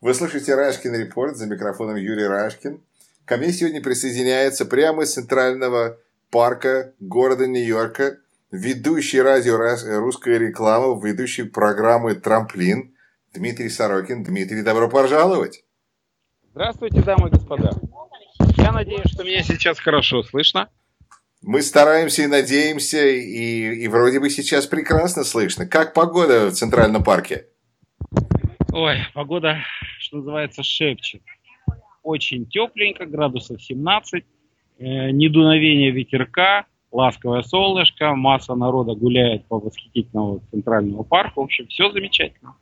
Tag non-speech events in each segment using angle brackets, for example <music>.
Вы слышите Рашкин Репорт за микрофоном Юрий Рашкин. Ко мне сегодня присоединяется прямо из центрального парка города Нью-Йорка ведущий радио «Русская реклама», ведущий программы «Трамплин» Дмитрий Сорокин. Дмитрий, добро пожаловать! Здравствуйте, дамы и господа. Я надеюсь, что меня сейчас хорошо слышно. Мы стараемся и надеемся, и, и вроде бы сейчас прекрасно слышно. Как погода в Центральном парке? Ой, погода, что называется, шепчет. Очень тепленько, градусов 17, э, недуновение ветерка, ласковое солнышко, масса народа гуляет по восхитительному центральному парку. В общем, все замечательно.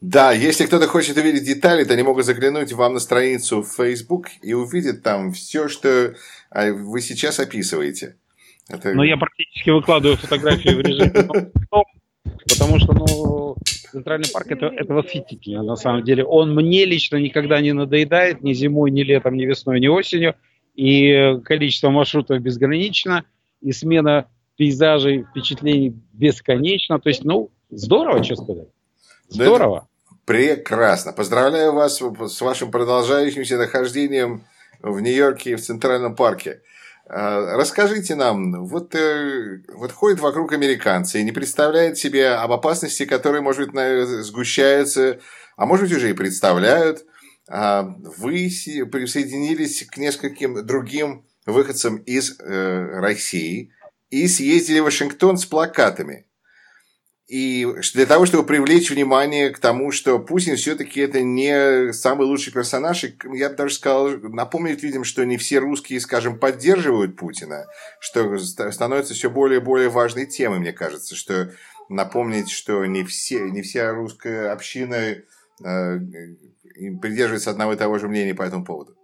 Да, если кто-то хочет увидеть детали, то они могут заглянуть вам на страницу в Facebook и увидеть там все, что а, вы сейчас описываете. Это... Но я практически выкладываю фотографии в режиме <laughs> потому что, ну, Центральный парк это, это восхитительно, на самом деле. Он мне лично никогда не надоедает ни зимой, ни летом, ни весной, ни осенью. И количество маршрутов безгранично, и смена пейзажей, впечатлений бесконечно. То есть, ну, здорово, что сказать. Здорово. Прекрасно. Поздравляю вас с вашим продолжающимся нахождением в Нью-Йорке и в Центральном парке. А, расскажите нам, вот, э, вот ходят вокруг американцы и не представляют себе об опасности, которая, может быть, сгущается, а может быть, уже и представляют. А, вы присоединились к нескольким другим выходцам из э, России и съездили в Вашингтон с плакатами. И для того, чтобы привлечь внимание к тому, что Путин все-таки это не самый лучший персонаж, и я бы даже сказал, напомнить людям, что не все русские, скажем, поддерживают Путина, что становится все более и более важной темой, мне кажется, что напомнить, что не, все, не вся русская община э, придерживается одного и того же мнения по этому поводу.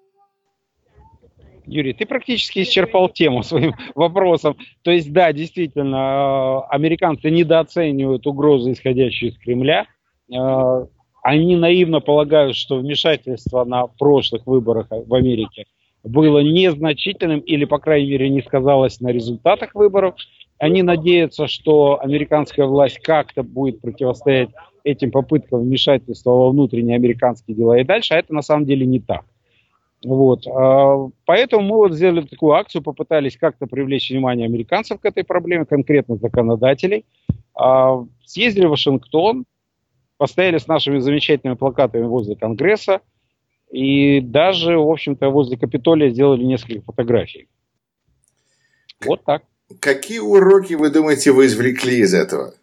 Юрий, ты практически исчерпал тему своим <laughs> вопросом. То есть, да, действительно, э, американцы недооценивают угрозы, исходящие из Кремля. Э, они наивно полагают, что вмешательство на прошлых выборах в Америке было незначительным или, по крайней мере, не сказалось на результатах выборов. Они надеются, что американская власть как-то будет противостоять этим попыткам вмешательства во внутренние американские дела и дальше, а это на самом деле не так. Вот. А, поэтому мы вот сделали такую акцию, попытались как-то привлечь внимание американцев к этой проблеме, конкретно законодателей. А, съездили в Вашингтон, постояли с нашими замечательными плакатами возле Конгресса и даже, в общем-то, возле Капитолия сделали несколько фотографий. Вот так. Какие уроки, вы думаете, вы извлекли из этого?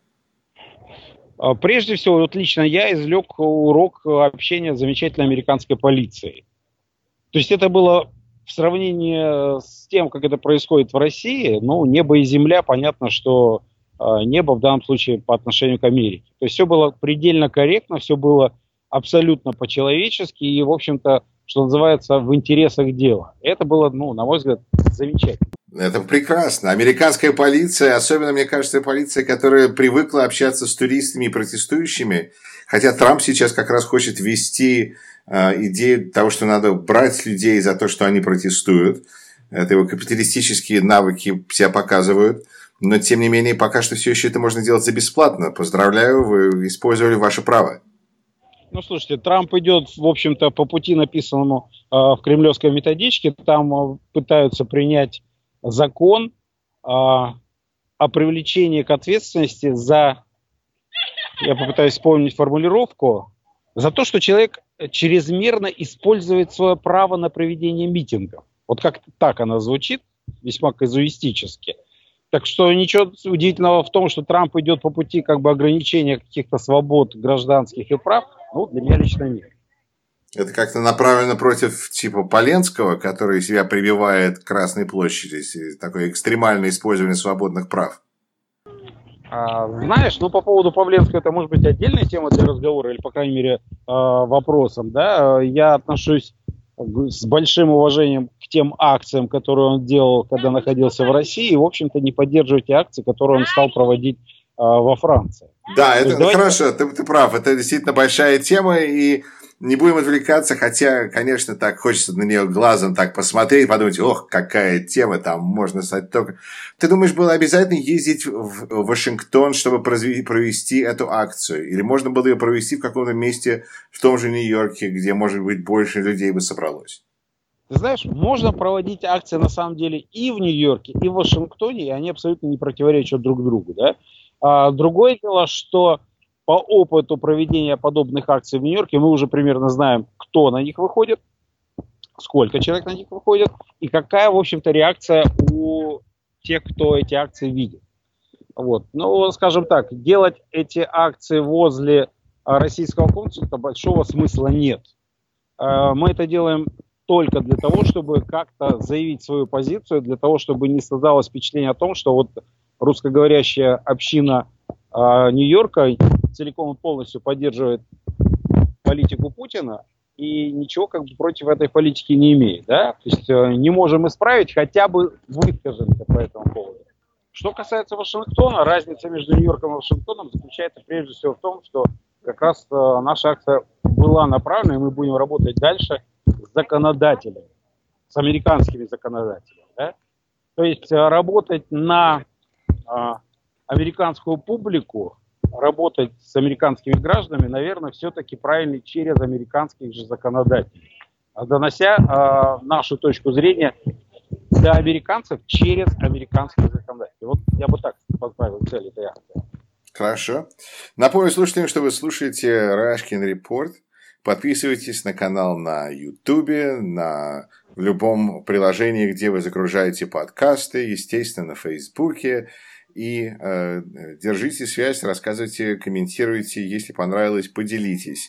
А, прежде всего, вот лично я извлек урок общения с замечательной американской полицией. То есть это было в сравнении с тем, как это происходит в России, ну, небо и земля, понятно, что э, небо в данном случае по отношению к Америке. То есть все было предельно корректно, все было абсолютно по-человечески и, в общем-то, что называется, в интересах дела. Это было, ну, на мой взгляд, замечательно. Это прекрасно. Американская полиция, особенно, мне кажется, полиция, которая привыкла общаться с туристами и протестующими, хотя Трамп сейчас как раз хочет ввести э, идею того, что надо брать людей за то, что они протестуют. Это его капиталистические навыки себя показывают. Но, тем не менее, пока что все еще это можно делать за бесплатно. Поздравляю, вы использовали ваше право. Ну, слушайте, Трамп идет, в общем-то, по пути, написанному э, в кремлевской методичке. Там э, пытаются принять закон э, о привлечении к ответственности за, я попытаюсь вспомнить формулировку, за то, что человек чрезмерно использует свое право на проведение митингов. Вот как так она звучит, весьма казуистически. Так что ничего удивительного в том, что Трамп идет по пути как бы ограничения каких-то свобод гражданских и прав, ну, для меня лично нет. Это как-то направлено против типа Поленского, который себя прививает к Красной площади, такое экстремальное использование свободных прав. А, знаешь, ну по поводу Павленского это может быть отдельная тема для разговора, или, по крайней мере, а, вопросом. Да? Я отношусь с большим уважением к тем акциям, которые он делал, когда находился в России, и, в общем-то, не поддерживаю те акции, которые он стал проводить а, во Франции. Да, это давайте... хорошо, ты, ты прав, это действительно большая тема, и не будем отвлекаться, хотя, конечно, так хочется на нее глазом так посмотреть, подумать, ох, какая тема, там можно стать только... Ты думаешь, было обязательно ездить в Вашингтон, чтобы провести эту акцию? Или можно было ее провести в каком-то месте в том же Нью-Йорке, где, может быть, больше людей бы собралось? Ты знаешь, можно проводить акции на самом деле и в Нью-Йорке, и в Вашингтоне, и они абсолютно не противоречат друг другу. Да? А другое дело, что по опыту проведения подобных акций в Нью-Йорке мы уже примерно знаем, кто на них выходит, сколько человек на них выходит, и какая, в общем-то, реакция у тех, кто эти акции видит. Вот. Ну, скажем так, делать эти акции возле а, российского консульства большого смысла нет. А, мы это делаем только для того, чтобы как-то заявить свою позицию, для того, чтобы не создалось впечатление о том, что вот русскоговорящая община э, Нью-Йорка целиком и полностью поддерживает политику Путина и ничего как бы против этой политики не имеет. Да? То есть э, не можем исправить, хотя бы выскажемся по этому поводу. Что касается Вашингтона, разница между Нью-Йорком и Вашингтоном заключается прежде всего в том, что как раз э, наша акция была направлена, и мы будем работать дальше – законодателями, с американскими законодателями. Да? То есть э, работать на а, американскую публику, работать с американскими гражданами, наверное, все-таки правильно через американских же законодателей, донося а, нашу точку зрения до американцев через американских законодателей. Вот я бы так поставил цель этой акции. Хорошо. Напомню слушателям, что вы слушаете Рашкин Репорт. Подписывайтесь на канал на YouTube, на в любом приложении, где вы загружаете подкасты, естественно, на Фейсбуке. И э, держите связь, рассказывайте, комментируйте. Если понравилось, поделитесь.